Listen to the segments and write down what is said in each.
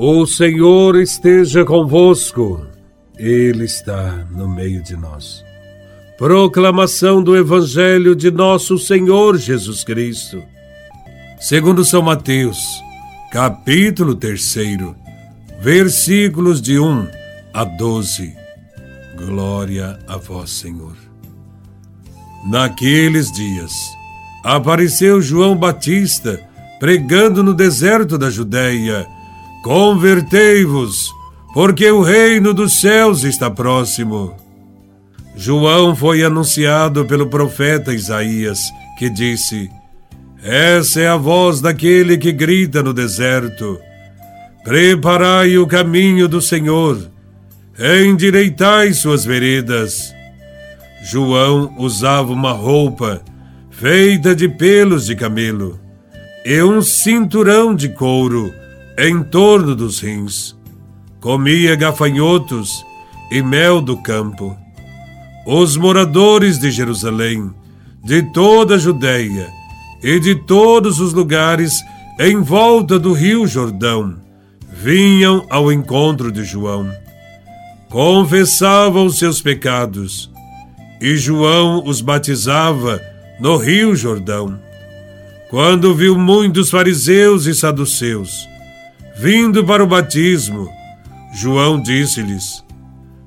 O Senhor esteja convosco, Ele está no meio de nós. Proclamação do Evangelho de Nosso Senhor Jesus Cristo, segundo São Mateus, capítulo 3, versículos de 1 a 12. Glória a Vós, Senhor. Naqueles dias, apareceu João Batista pregando no deserto da Judéia Convertei-vos, porque o reino dos céus está próximo. João foi anunciado pelo profeta Isaías, que disse: Essa é a voz daquele que grita no deserto: Preparai o caminho do Senhor, endireitai suas veredas. João usava uma roupa feita de pelos de camelo e um cinturão de couro em torno dos rins. Comia gafanhotos e mel do campo. Os moradores de Jerusalém, de toda a Judéia e de todos os lugares em volta do rio Jordão, vinham ao encontro de João. Confessavam seus pecados, e João os batizava no rio Jordão. Quando viu muitos fariseus e saduceus vindo para o batismo, João disse-lhes: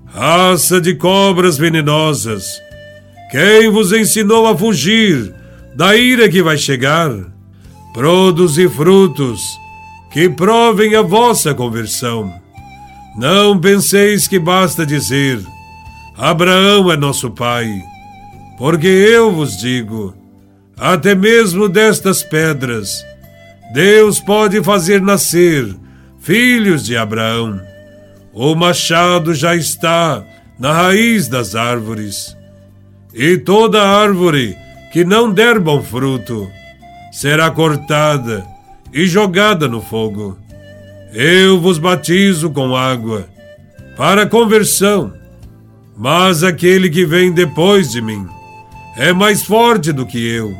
Raça de cobras venenosas, quem vos ensinou a fugir da ira que vai chegar? Produzi frutos que provem a vossa conversão. Não penseis que basta dizer: Abraão é nosso pai, porque eu vos digo, até mesmo destas pedras, Deus pode fazer nascer filhos de Abraão. O machado já está na raiz das árvores, e toda árvore que não der bom fruto será cortada e jogada no fogo. Eu vos batizo com água para conversão, mas aquele que vem depois de mim é mais forte do que eu.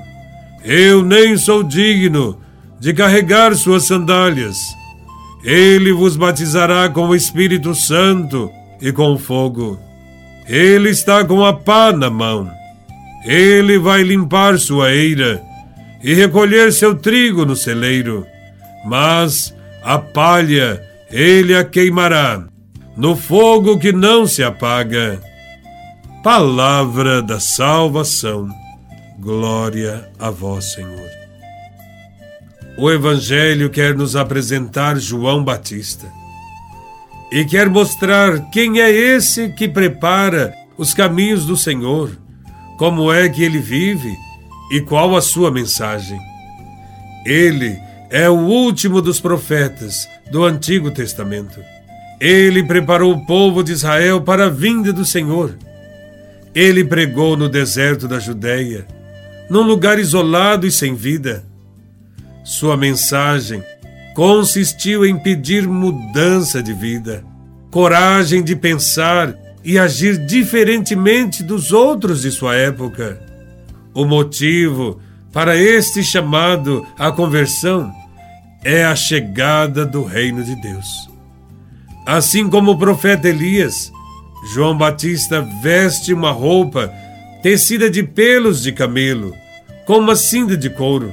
Eu nem sou digno de carregar suas sandálias. Ele vos batizará com o Espírito Santo e com fogo. Ele está com a pá na mão. Ele vai limpar sua eira e recolher seu trigo no celeiro. Mas a palha ele a queimará no fogo que não se apaga. Palavra da salvação. Glória a vós, Senhor. O Evangelho quer nos apresentar João Batista e quer mostrar quem é esse que prepara os caminhos do Senhor, como é que ele vive e qual a sua mensagem. Ele é o último dos profetas do Antigo Testamento. Ele preparou o povo de Israel para a vinda do Senhor. Ele pregou no deserto da Judéia, num lugar isolado e sem vida sua mensagem consistiu em pedir mudança de vida, coragem de pensar e agir diferentemente dos outros de sua época. O motivo para este chamado à conversão é a chegada do reino de Deus. Assim como o profeta Elias, João Batista veste uma roupa tecida de pelos de camelo, com uma cinta de couro.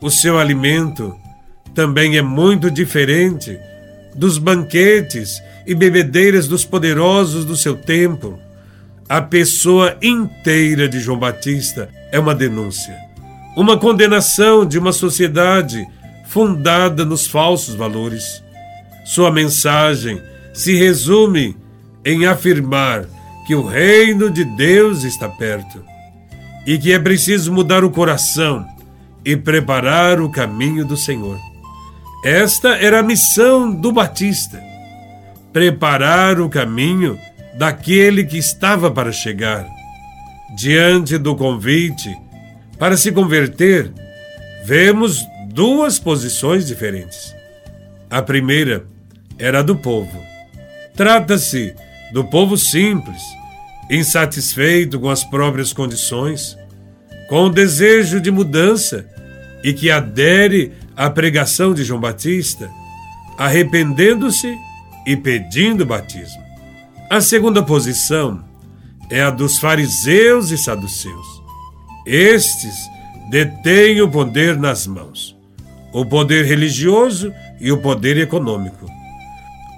O seu alimento também é muito diferente dos banquetes e bebedeiras dos poderosos do seu tempo. A pessoa inteira de João Batista é uma denúncia, uma condenação de uma sociedade fundada nos falsos valores. Sua mensagem se resume em afirmar que o reino de Deus está perto e que é preciso mudar o coração e preparar o caminho do Senhor. Esta era a missão do Batista: preparar o caminho daquele que estava para chegar. Diante do convite para se converter, vemos duas posições diferentes. A primeira era do povo. Trata-se do povo simples, insatisfeito com as próprias condições, com o desejo de mudança e que adere à pregação de João Batista, arrependendo-se e pedindo batismo. A segunda posição é a dos fariseus e saduceus. Estes detêm o poder nas mãos, o poder religioso e o poder econômico.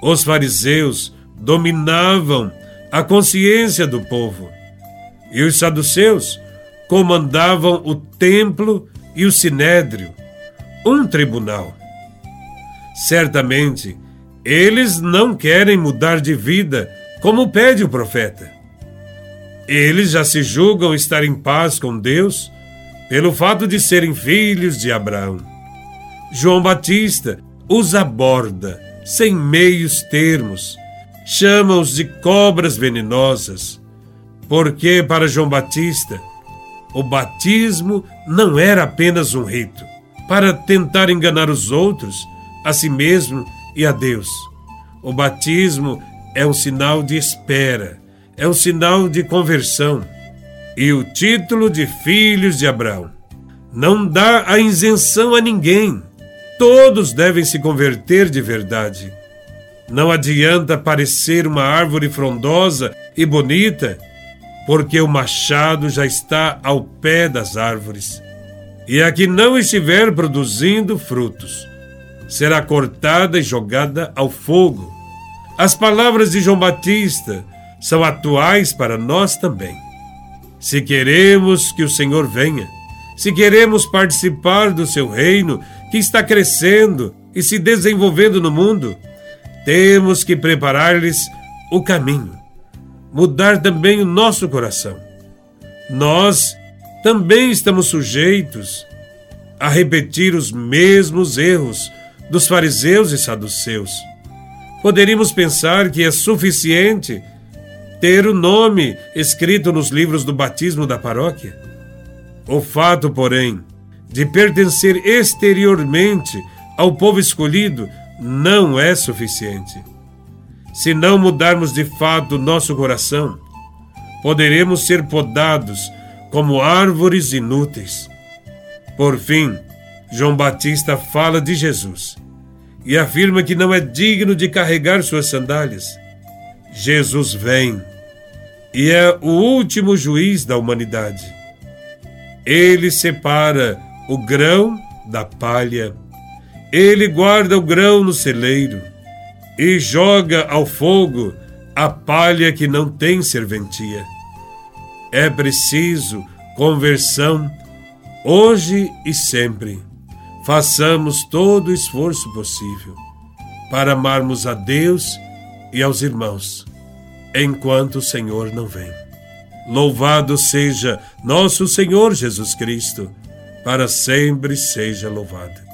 Os fariseus dominavam a consciência do povo e os saduceus comandavam o templo e o sinédrio, um tribunal. Certamente, eles não querem mudar de vida como pede o profeta. Eles já se julgam estar em paz com Deus pelo fato de serem filhos de Abraão. João Batista os aborda sem meios termos, chama-os de cobras venenosas, porque para João Batista o batismo não era apenas um rito para tentar enganar os outros, a si mesmo e a Deus. O batismo é um sinal de espera, é um sinal de conversão. E o título de filhos de Abraão não dá a isenção a ninguém. Todos devem se converter de verdade. Não adianta parecer uma árvore frondosa e bonita, porque o machado já está ao pé das árvores. E a que não estiver produzindo frutos, será cortada e jogada ao fogo. As palavras de João Batista são atuais para nós também. Se queremos que o Senhor venha, se queremos participar do seu reino que está crescendo e se desenvolvendo no mundo, temos que preparar-lhes o caminho, mudar também o nosso coração. Nós também estamos sujeitos a repetir os mesmos erros dos fariseus e saduceus. Poderíamos pensar que é suficiente ter o nome escrito nos livros do batismo da paróquia. O fato, porém, de pertencer exteriormente ao povo escolhido não é suficiente. Se não mudarmos de fato nosso coração, poderemos ser podados como árvores inúteis. Por fim, João Batista fala de Jesus e afirma que não é digno de carregar suas sandálias. Jesus vem e é o último juiz da humanidade. Ele separa o grão da palha, ele guarda o grão no celeiro e joga ao fogo a palha que não tem serventia. É preciso conversão hoje e sempre façamos todo o esforço possível para amarmos a Deus e aos irmãos, enquanto o Senhor não vem. Louvado seja nosso Senhor Jesus Cristo, para sempre seja louvado.